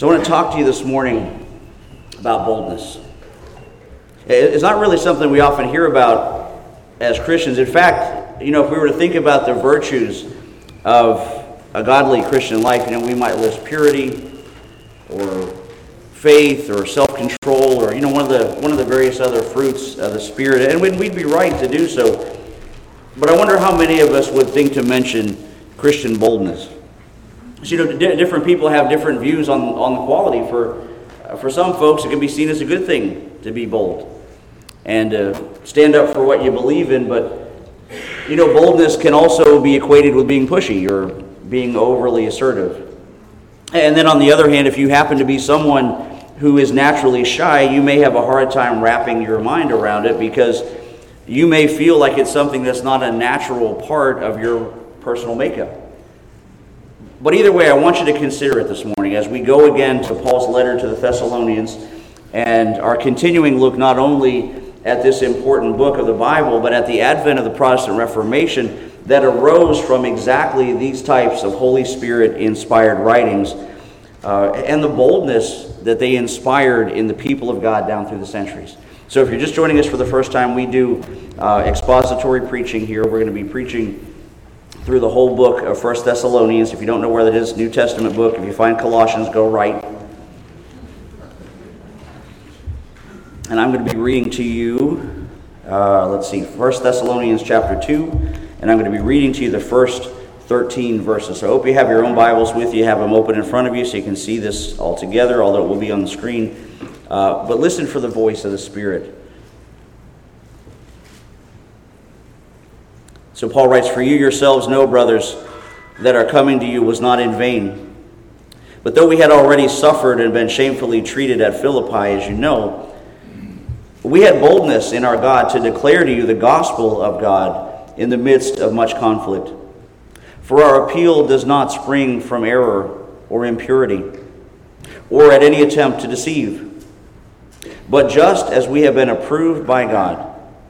So I want to talk to you this morning about boldness. It's not really something we often hear about as Christians. In fact, you know, if we were to think about the virtues of a godly Christian life, you know, we might list purity or faith or self-control or you know one of the one of the various other fruits of the spirit and we'd, we'd be right to do so but i wonder how many of us would think to mention christian boldness so, you know, different people have different views on, on the quality. For, uh, for some folks, it can be seen as a good thing to be bold and uh, stand up for what you believe in. But, you know, boldness can also be equated with being pushy or being overly assertive. And then on the other hand, if you happen to be someone who is naturally shy, you may have a hard time wrapping your mind around it because you may feel like it's something that's not a natural part of your personal makeup. But either way, I want you to consider it this morning as we go again to Paul's letter to the Thessalonians and our continuing look not only at this important book of the Bible, but at the advent of the Protestant Reformation that arose from exactly these types of Holy Spirit inspired writings uh, and the boldness that they inspired in the people of God down through the centuries. So, if you're just joining us for the first time, we do uh, expository preaching here. We're going to be preaching through the whole book of First Thessalonians. If you don't know where that is, New Testament book. If you find Colossians, go right. And I'm going to be reading to you, uh, let's see, First Thessalonians chapter 2, and I'm going to be reading to you the first 13 verses. So I hope you have your own Bibles with you, have them open in front of you so you can see this all together, although it will be on the screen. Uh, but listen for the voice of the Spirit. So Paul writes, For you yourselves know, brothers, that our coming to you was not in vain. But though we had already suffered and been shamefully treated at Philippi, as you know, we had boldness in our God to declare to you the gospel of God in the midst of much conflict. For our appeal does not spring from error or impurity, or at any attempt to deceive. But just as we have been approved by God,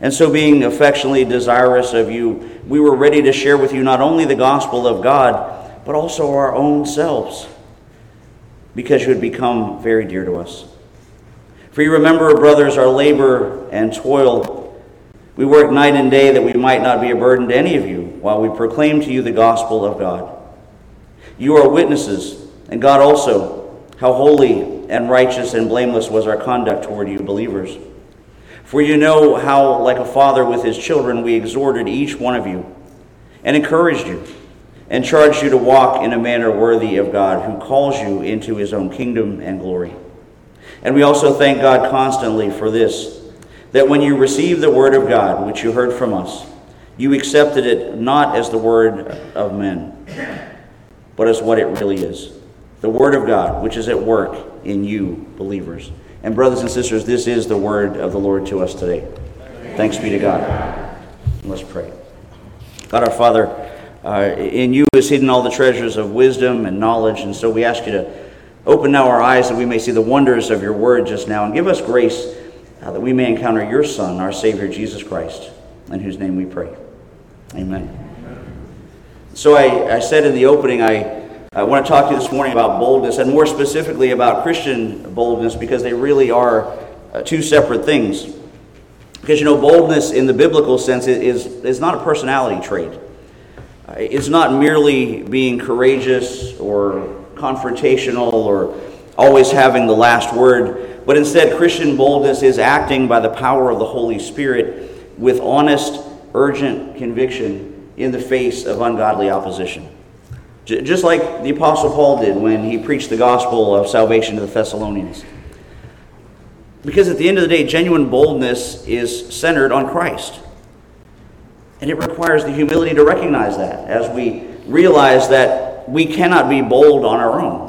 And so, being affectionately desirous of you, we were ready to share with you not only the gospel of God, but also our own selves, because you had become very dear to us. For you remember, brothers, our labor and toil. We worked night and day that we might not be a burden to any of you while we proclaim to you the gospel of God. You are witnesses, and God also, how holy and righteous and blameless was our conduct toward you, believers. For you know how, like a father with his children, we exhorted each one of you and encouraged you and charged you to walk in a manner worthy of God who calls you into his own kingdom and glory. And we also thank God constantly for this that when you received the word of God, which you heard from us, you accepted it not as the word of men, but as what it really is the word of God, which is at work in you, believers. And, brothers and sisters, this is the word of the Lord to us today. Thanks be to God. Let's pray. God our Father, uh, in you is hidden all the treasures of wisdom and knowledge, and so we ask you to open now our eyes that we may see the wonders of your word just now, and give us grace uh, that we may encounter your Son, our Savior, Jesus Christ, in whose name we pray. Amen. So I, I said in the opening, I I want to talk to you this morning about boldness and more specifically about Christian boldness because they really are uh, two separate things. Because you know, boldness in the biblical sense is, is not a personality trait. Uh, it's not merely being courageous or confrontational or always having the last word, but instead, Christian boldness is acting by the power of the Holy Spirit with honest, urgent conviction in the face of ungodly opposition. Just like the Apostle Paul did when he preached the gospel of salvation to the Thessalonians. Because at the end of the day, genuine boldness is centered on Christ. And it requires the humility to recognize that as we realize that we cannot be bold on our own.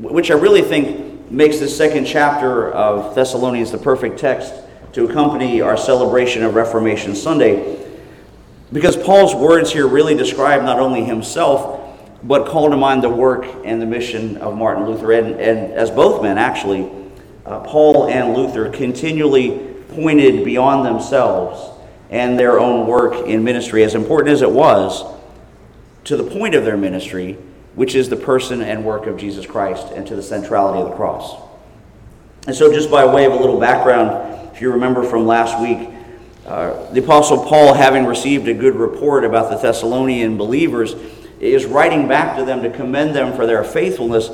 which I really think makes this second chapter of Thessalonians the perfect text to accompany our celebration of Reformation Sunday. Because Paul's words here really describe not only himself, but call to mind the work and the mission of Martin Luther. And, and as both men, actually, uh, Paul and Luther continually pointed beyond themselves and their own work in ministry, as important as it was, to the point of their ministry, which is the person and work of Jesus Christ, and to the centrality of the cross. And so, just by way of a little background, if you remember from last week, uh, the Apostle Paul, having received a good report about the Thessalonian believers, is writing back to them to commend them for their faithfulness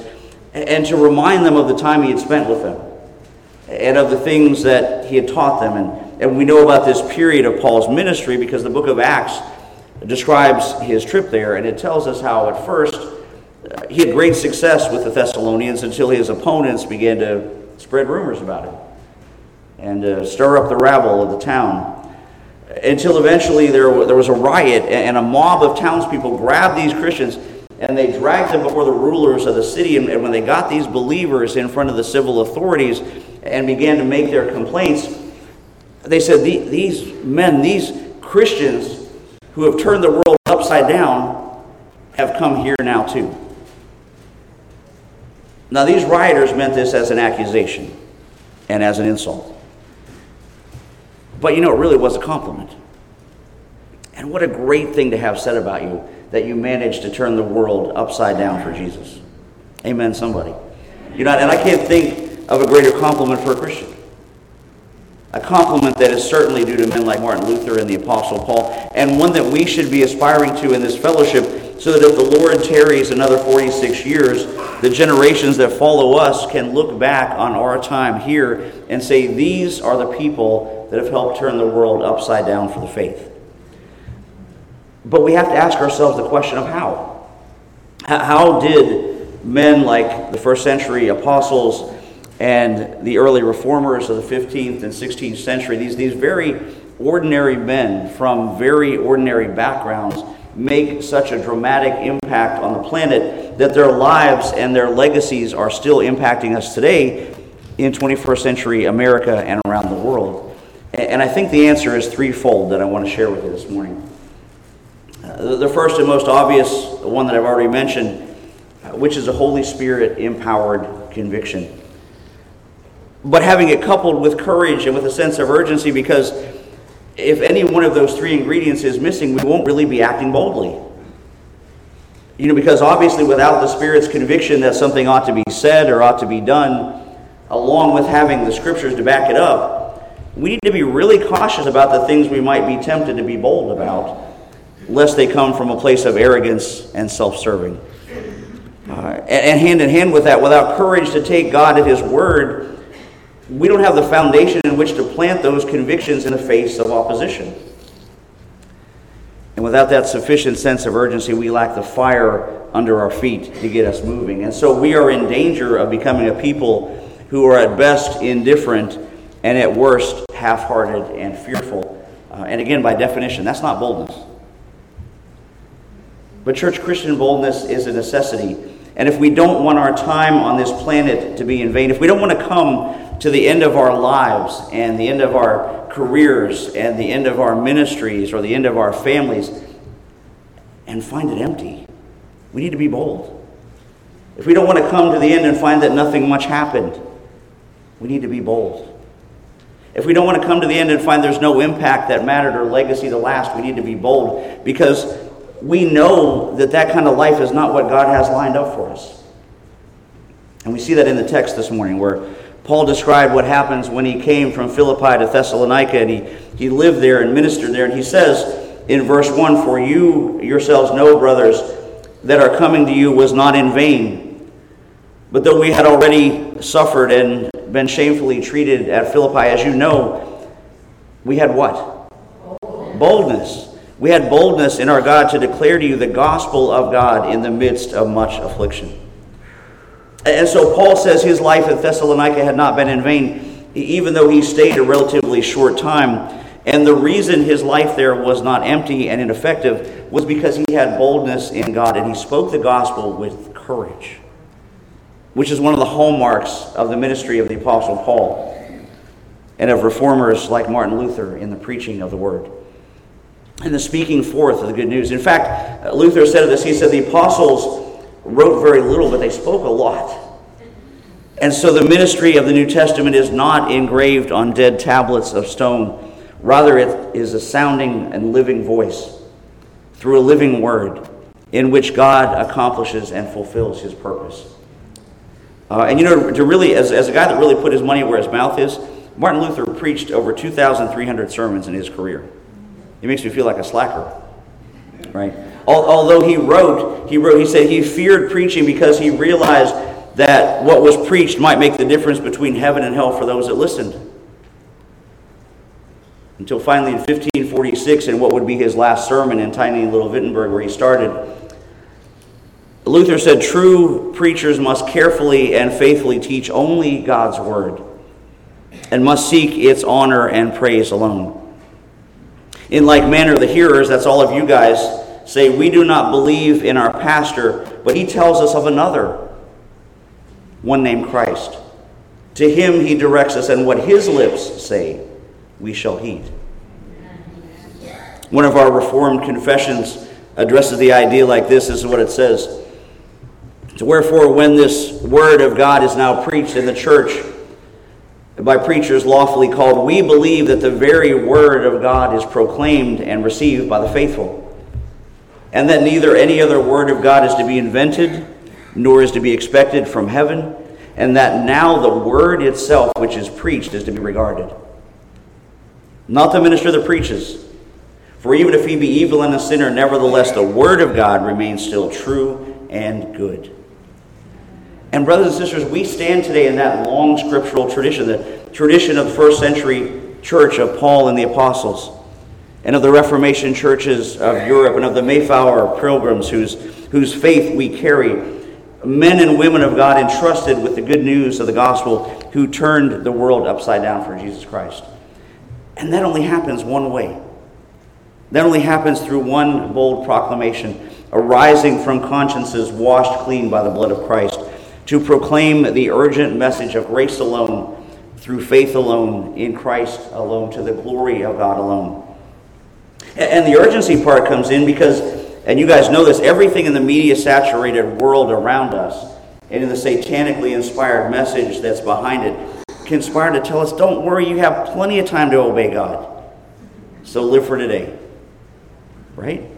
and to remind them of the time he had spent with them and of the things that he had taught them. And, and we know about this period of Paul's ministry because the book of Acts describes his trip there, and it tells us how at first uh, he had great success with the Thessalonians until his opponents began to spread rumors about him and uh, stir up the rabble of the town. Until eventually there, there was a riot, and a mob of townspeople grabbed these Christians and they dragged them before the rulers of the city. And, and when they got these believers in front of the civil authorities and began to make their complaints, they said, These men, these Christians who have turned the world upside down, have come here now too. Now, these rioters meant this as an accusation and as an insult. But you know, it really was a compliment. And what a great thing to have said about you that you managed to turn the world upside down for Jesus. Amen, somebody. You know, and I can't think of a greater compliment for a Christian. A compliment that is certainly due to men like Martin Luther and the Apostle Paul, and one that we should be aspiring to in this fellowship, so that if the Lord tarries another 46 years, the generations that follow us can look back on our time here and say, These are the people that have helped turn the world upside down for the faith. But we have to ask ourselves the question of how. How did men like the first century apostles and the early reformers of the 15th and 16th century, these, these very ordinary men from very ordinary backgrounds, make such a dramatic impact on the planet that their lives and their legacies are still impacting us today in 21st century America and around the world? And I think the answer is threefold that I want to share with you this morning. Uh, the first and most obvious, one that I've already mentioned, uh, which is a Holy Spirit empowered conviction. But having it coupled with courage and with a sense of urgency, because if any one of those three ingredients is missing, we won't really be acting boldly. You know, because obviously, without the Spirit's conviction that something ought to be said or ought to be done, along with having the Scriptures to back it up, we need to be really cautious about the things we might be tempted to be bold about lest they come from a place of arrogance and self serving. Uh, and, and hand in hand with that, without courage to take God at His word, we don't have the foundation in which to plant those convictions in the face of opposition. And without that sufficient sense of urgency, we lack the fire under our feet to get us moving. And so we are in danger of becoming a people who are at best indifferent and at worst half hearted and fearful. Uh, and again, by definition, that's not boldness. But church Christian boldness is a necessity. And if we don't want our time on this planet to be in vain, if we don't want to come to the end of our lives and the end of our careers and the end of our ministries or the end of our families and find it empty, we need to be bold. If we don't want to come to the end and find that nothing much happened, we need to be bold. If we don't want to come to the end and find there's no impact that mattered or legacy to last, we need to be bold because we know that that kind of life is not what God has lined up for us. And we see that in the text this morning where Paul described what happens when he came from Philippi to Thessalonica and he, he lived there and ministered there. And he says in verse 1 For you yourselves know, brothers, that our coming to you was not in vain. But though we had already suffered and been shamefully treated at Philippi, as you know, we had what? Boldness. We had boldness in our God to declare to you the gospel of God in the midst of much affliction. And so Paul says his life at Thessalonica had not been in vain, even though he stayed a relatively short time. And the reason his life there was not empty and ineffective was because he had boldness in God and he spoke the gospel with courage. Which is one of the hallmarks of the ministry of the Apostle Paul and of reformers like Martin Luther in the preaching of the word and the speaking forth of the good news. In fact, Luther said of this, he said the apostles wrote very little, but they spoke a lot. And so the ministry of the New Testament is not engraved on dead tablets of stone. Rather, it is a sounding and living voice through a living word in which God accomplishes and fulfills his purpose. Uh, and you know, to really, as, as a guy that really put his money where his mouth is, Martin Luther preached over 2,300 sermons in his career. It makes me feel like a slacker, right? Although he wrote, he wrote, he said he feared preaching because he realized that what was preached might make the difference between heaven and hell for those that listened. Until finally in 1546, in what would be his last sermon in tiny little Wittenberg, where he started, Luther said, True preachers must carefully and faithfully teach only God's word and must seek its honor and praise alone. In like manner, the hearers, that's all of you guys, say, We do not believe in our pastor, but he tells us of another one named Christ. To him he directs us, and what his lips say, we shall heed. One of our Reformed confessions addresses the idea like this. This is what it says. So, wherefore, when this word of God is now preached in the church by preachers lawfully called, we believe that the very word of God is proclaimed and received by the faithful, and that neither any other word of God is to be invented nor is to be expected from heaven, and that now the word itself which is preached is to be regarded. Not the minister that preaches. For even if he be evil and a sinner, nevertheless the word of God remains still true and good. And, brothers and sisters, we stand today in that long scriptural tradition, the tradition of the first century church of Paul and the apostles, and of the Reformation churches of Europe, and of the Mayflower pilgrims whose, whose faith we carry men and women of God entrusted with the good news of the gospel who turned the world upside down for Jesus Christ. And that only happens one way. That only happens through one bold proclamation arising from consciences washed clean by the blood of Christ to proclaim the urgent message of grace alone, through faith alone, in Christ alone, to the glory of God alone. And the urgency part comes in because and you guys know this, everything in the media saturated world around us and in the satanically inspired message that's behind it conspire to tell us don't worry, you have plenty of time to obey God. So live for today. Right?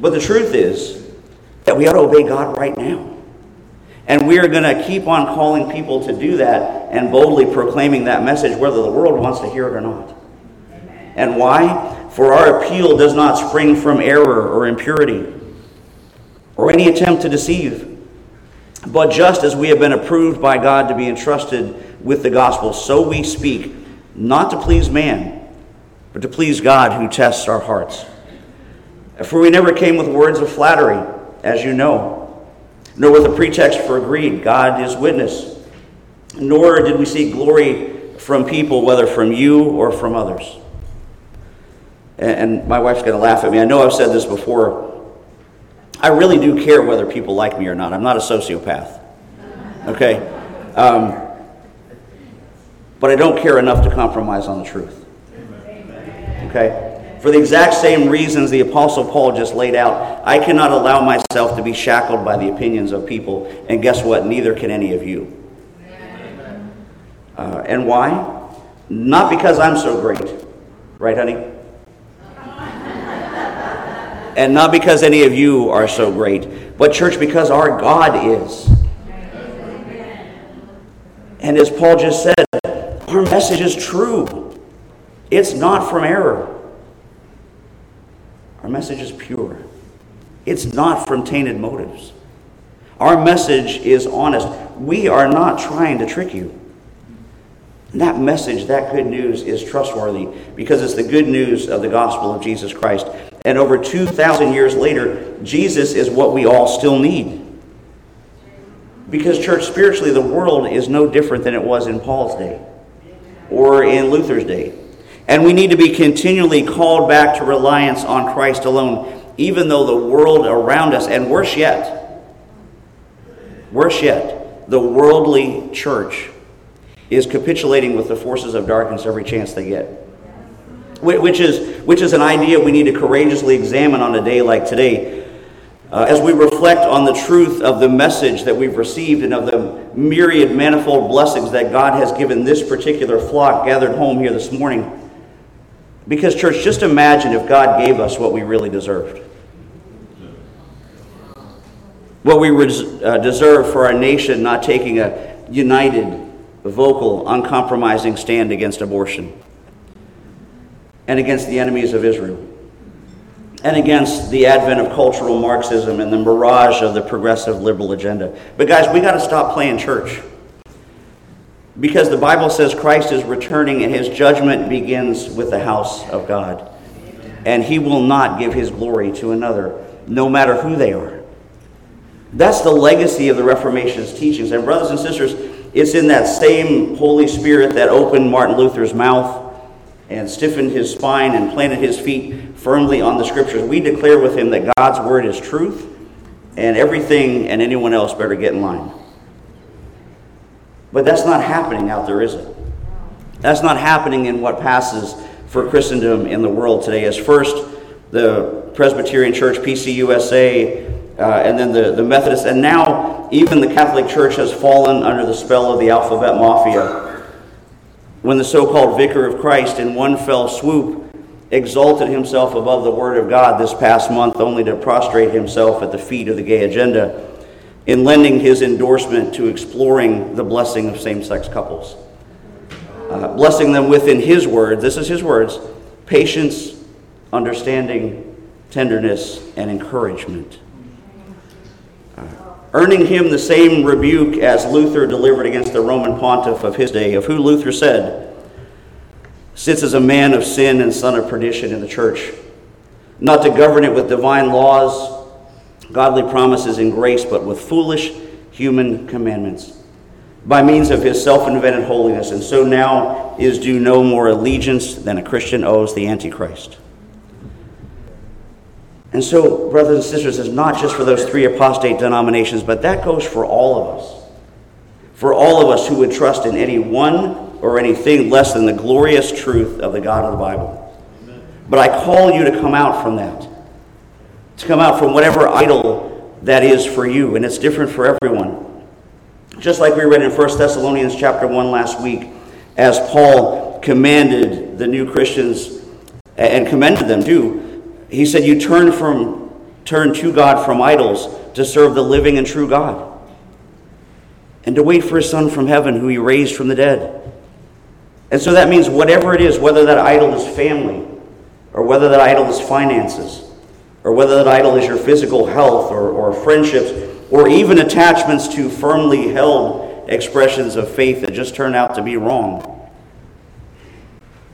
But the truth is that we ought to obey God right now. And we are going to keep on calling people to do that and boldly proclaiming that message, whether the world wants to hear it or not. And why? For our appeal does not spring from error or impurity or any attempt to deceive. But just as we have been approved by God to be entrusted with the gospel, so we speak, not to please man, but to please God who tests our hearts. For we never came with words of flattery, as you know, nor with a pretext for greed. God is witness. Nor did we seek glory from people, whether from you or from others and my wife's going to laugh at me. I know I've said this before. I really do care whether people like me or not. I'm not a sociopath. Okay? Um, but I don't care enough to compromise on the truth. Okay? For the exact same reasons the Apostle Paul just laid out, I cannot allow myself to be shackled by the opinions of people. And guess what? Neither can any of you. Uh, and why? Not because I'm so great. Right, honey? And not because any of you are so great, but, church, because our God is. And as Paul just said, our message is true, it's not from error. Our message is pure, it's not from tainted motives. Our message is honest. We are not trying to trick you. That message, that good news, is trustworthy because it's the good news of the gospel of Jesus Christ. And over 2,000 years later, Jesus is what we all still need. Because, church, spiritually, the world is no different than it was in Paul's day or in Luther's day. And we need to be continually called back to reliance on Christ alone, even though the world around us, and worse yet, Worse yet, the worldly church is capitulating with the forces of darkness every chance they get. Which is, which is an idea we need to courageously examine on a day like today uh, as we reflect on the truth of the message that we've received and of the myriad manifold blessings that God has given this particular flock gathered home here this morning. Because, church, just imagine if God gave us what we really deserved. What we uh, deserve for our nation not taking a united, vocal, uncompromising stand against abortion and against the enemies of Israel and against the advent of cultural Marxism and the mirage of the progressive liberal agenda. But, guys, we got to stop playing church. Because the Bible says Christ is returning and his judgment begins with the house of God. And he will not give his glory to another, no matter who they are. That's the legacy of the Reformation's teachings. And, brothers and sisters, it's in that same Holy Spirit that opened Martin Luther's mouth and stiffened his spine and planted his feet firmly on the scriptures. We declare with him that God's word is truth, and everything and anyone else better get in line. But that's not happening out there, is it? That's not happening in what passes for Christendom in the world today. As first, the Presbyterian Church, PCUSA, uh, and then the, the Methodist, and now even the Catholic Church has fallen under the spell of the alphabet mafia when the so called Vicar of Christ, in one fell swoop, exalted himself above the Word of God this past month, only to prostrate himself at the feet of the gay agenda in lending his endorsement to exploring the blessing of same sex couples. Uh, blessing them within his word, this is his words patience, understanding, tenderness, and encouragement earning him the same rebuke as Luther delivered against the Roman pontiff of his day, of who Luther said, sits as a man of sin and son of perdition in the church, not to govern it with divine laws, godly promises, and grace, but with foolish human commandments, by means of his self invented holiness, and so now is due no more allegiance than a Christian owes the Antichrist. And so, brothers and sisters, it's not just for those three apostate denominations, but that goes for all of us. For all of us who would trust in any one or anything less than the glorious truth of the God of the Bible. Amen. But I call you to come out from that, to come out from whatever idol that is for you, and it's different for everyone. Just like we read in 1 Thessalonians chapter 1 last week, as Paul commanded the new Christians and commended them too he said, You turn from turn to God from idols to serve the living and true God. And to wait for his son from heaven who he raised from the dead. And so that means whatever it is, whether that idol is family, or whether that idol is finances, or whether that idol is your physical health or, or friendships, or even attachments to firmly held expressions of faith that just turn out to be wrong.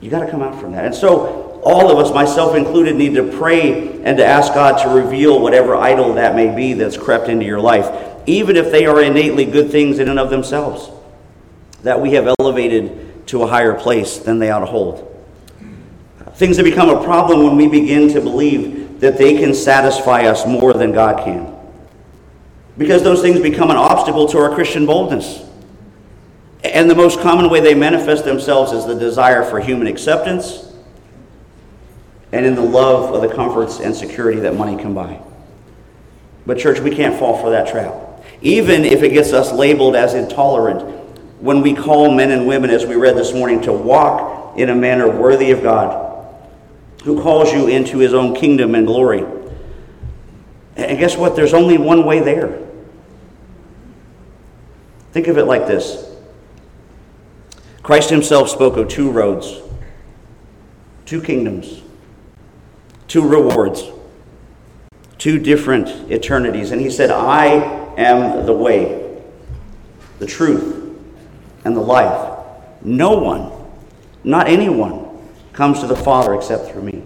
You got to come out from that. And so all of us, myself included, need to pray and to ask God to reveal whatever idol that may be that's crept into your life, even if they are innately good things in and of themselves, that we have elevated to a higher place than they ought to hold. Things that become a problem when we begin to believe that they can satisfy us more than God can. Because those things become an obstacle to our Christian boldness. And the most common way they manifest themselves is the desire for human acceptance and in the love of the comforts and security that money can buy. But, church, we can't fall for that trap. Even if it gets us labeled as intolerant, when we call men and women, as we read this morning, to walk in a manner worthy of God, who calls you into his own kingdom and glory. And guess what? There's only one way there. Think of it like this Christ himself spoke of two roads, two kingdoms two rewards, two different eternities. And he said, I am the way, the truth, and the life. No one, not anyone, comes to the Father except through me.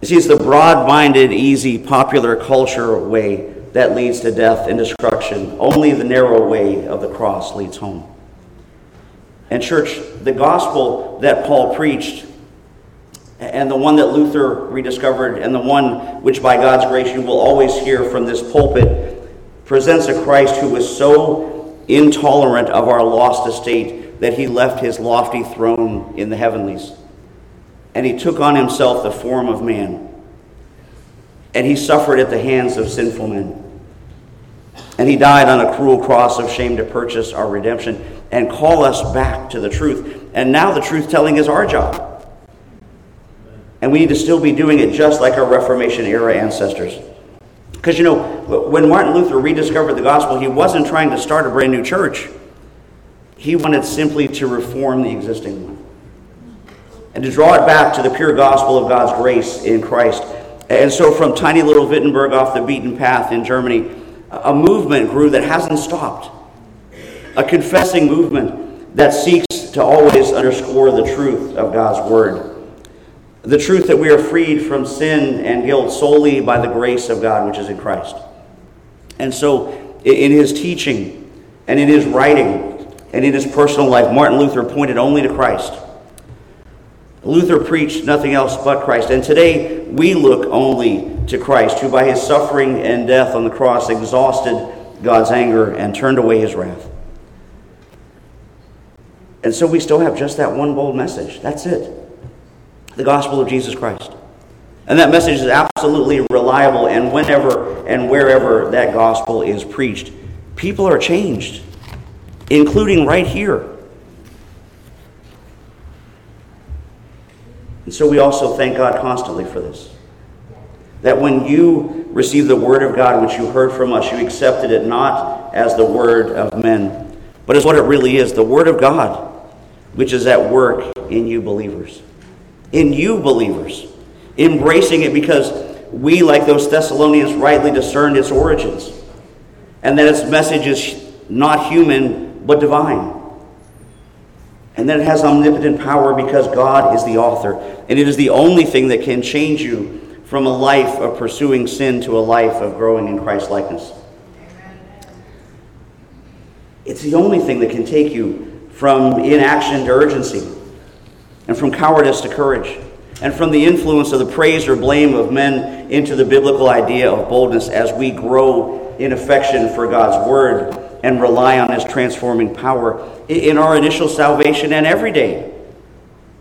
You see, it's the broad minded, easy, popular culture way that leads to death and destruction. Only the narrow way of the cross leads home. And, church, the gospel that Paul preached and the one that Luther rediscovered, and the one which by God's grace you will always hear from this pulpit presents a Christ who was so intolerant of our lost estate that he left his lofty throne in the heavenlies. And he took on himself the form of man. And he suffered at the hands of sinful men. And he died on a cruel cross of shame to purchase our redemption and call us back to the truth. And now the truth telling is our job. And we need to still be doing it just like our Reformation era ancestors. Because, you know, when Martin Luther rediscovered the gospel, he wasn't trying to start a brand new church. He wanted simply to reform the existing one and to draw it back to the pure gospel of God's grace in Christ. And so, from tiny little Wittenberg off the beaten path in Germany, a movement grew that hasn't stopped. A confessing movement that seeks to always underscore the truth of God's word. The truth that we are freed from sin and guilt solely by the grace of God, which is in Christ. And so, in his teaching and in his writing and in his personal life, Martin Luther pointed only to Christ. Luther preached nothing else but Christ. And today we look only to Christ, who by his suffering and death on the cross exhausted God's anger and turned away his wrath. And so we still have just that one bold message. That's it the gospel of Jesus Christ. And that message is absolutely reliable, and whenever and wherever that gospel is preached, people are changed, including right here. And so we also thank God constantly for this. That when you received the word of God, which you heard from us, you accepted it not as the word of men, but as what it really is the word of God, which is at work in you believers. In you believers. Embracing it because we, like those Thessalonians, rightly discerned its origins. And that its message is not human, but divine. And then it has omnipotent power because God is the author. And it is the only thing that can change you from a life of pursuing sin to a life of growing in Christ likeness. It's the only thing that can take you from inaction to urgency, and from cowardice to courage, and from the influence of the praise or blame of men into the biblical idea of boldness as we grow in affection for God's word and rely on His transforming power in our initial salvation and every day.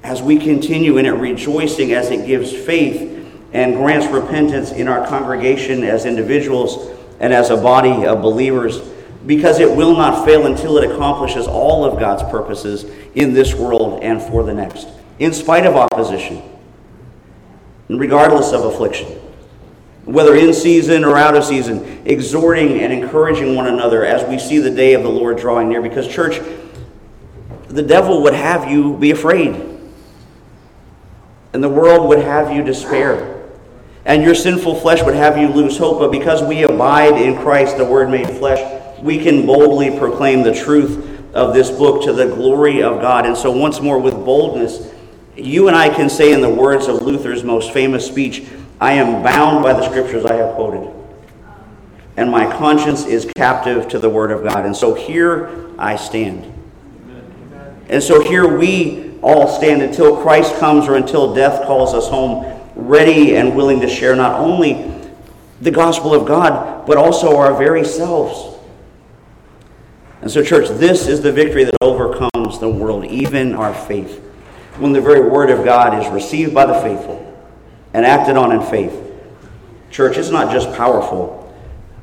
As we continue in it, rejoicing as it gives faith and grants repentance in our congregation as individuals and as a body of believers, because it will not fail until it accomplishes all of God's purposes in this world and for the next, in spite of opposition, regardless of affliction whether in season or out of season, exhorting and encouraging one another as we see the day of the Lord drawing near. Because, church, the devil would have you be afraid, and the world would have you despair, and your sinful flesh would have you lose hope. But because we abide in Christ, the Word made flesh, we can boldly proclaim the truth of this book to the glory of God. And so, once more, with boldness, you and I can say, in the words of Luther's most famous speech, I am bound by the scriptures I have quoted, and my conscience is captive to the word of God. And so here I stand. And so here we all stand until Christ comes or until death calls us home, ready and willing to share not only the gospel of God, but also our very selves. And so, church, this is the victory that overcomes the world, even our faith. When the very word of God is received by the faithful and acted on in faith. Church, it's not just powerful,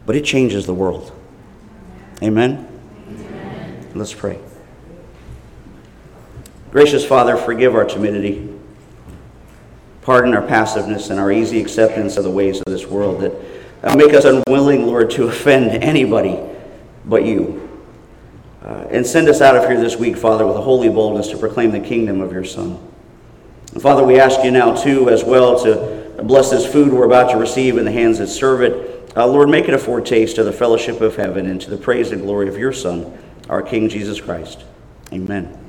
but it changes the world. Amen? Amen. Let's pray. Gracious Father, forgive our timidity. Pardon our passiveness and our easy acceptance of the ways of this world that make us unwilling, Lord, to offend anybody but you. Uh, and send us out of here this week, Father, with a holy boldness to proclaim the kingdom of your Son. And Father, we ask you now, too, as well, to bless this food we're about to receive in the hands that serve it. Uh, Lord, make it a foretaste of the fellowship of heaven and to the praise and glory of your Son, our King Jesus Christ. Amen.